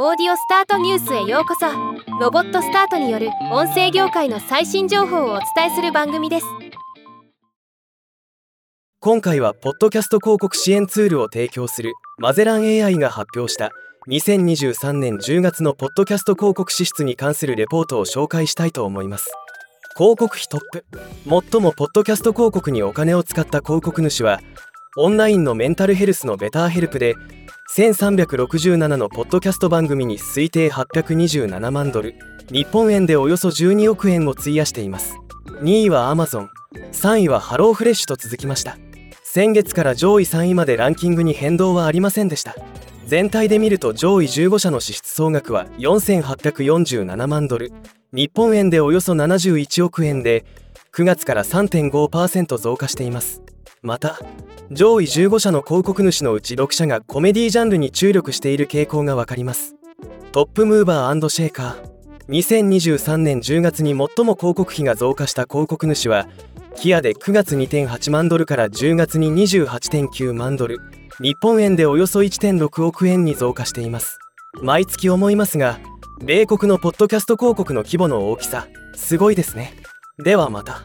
オーディオスタートニュースへようこそ。ロボットスタートによる音声業界の最新情報をお伝えする番組です。今回はポッドキャスト広告支援ツールを提供するマゼラン AI が発表した2023年10月のポッドキャスト広告支出に関するレポートを紹介したいと思います。広告費トップ。最もポッドキャスト広告にお金を使った広告主はオンラインのメンタルヘルスのベターヘルプで1367のポッドキャスト番組に推定827万ドル。日本円でおよそ12億円を費やしています。2位は Amazon 3位はハローフレッシュと続きました。先月から上位3位までランキングに変動はありませんでした。全体で見ると上位15社の支出総額は4847万ドル。日本円でおよそ71億円で9月から3.5%増加しています。また上位15社の広告主のうち6社がコメディジャンルに注力している傾向がわかります。トップムーバーシェーカー。2023年10月に最も広告費が増加した広告主はキアで9月2.8万ドルから10月に28.9万ドル。日本円でおよそ1.6億円に増加しています。毎月思いますが米国のポッドキャスト広告の規模の大きさすごいですね。ではまた。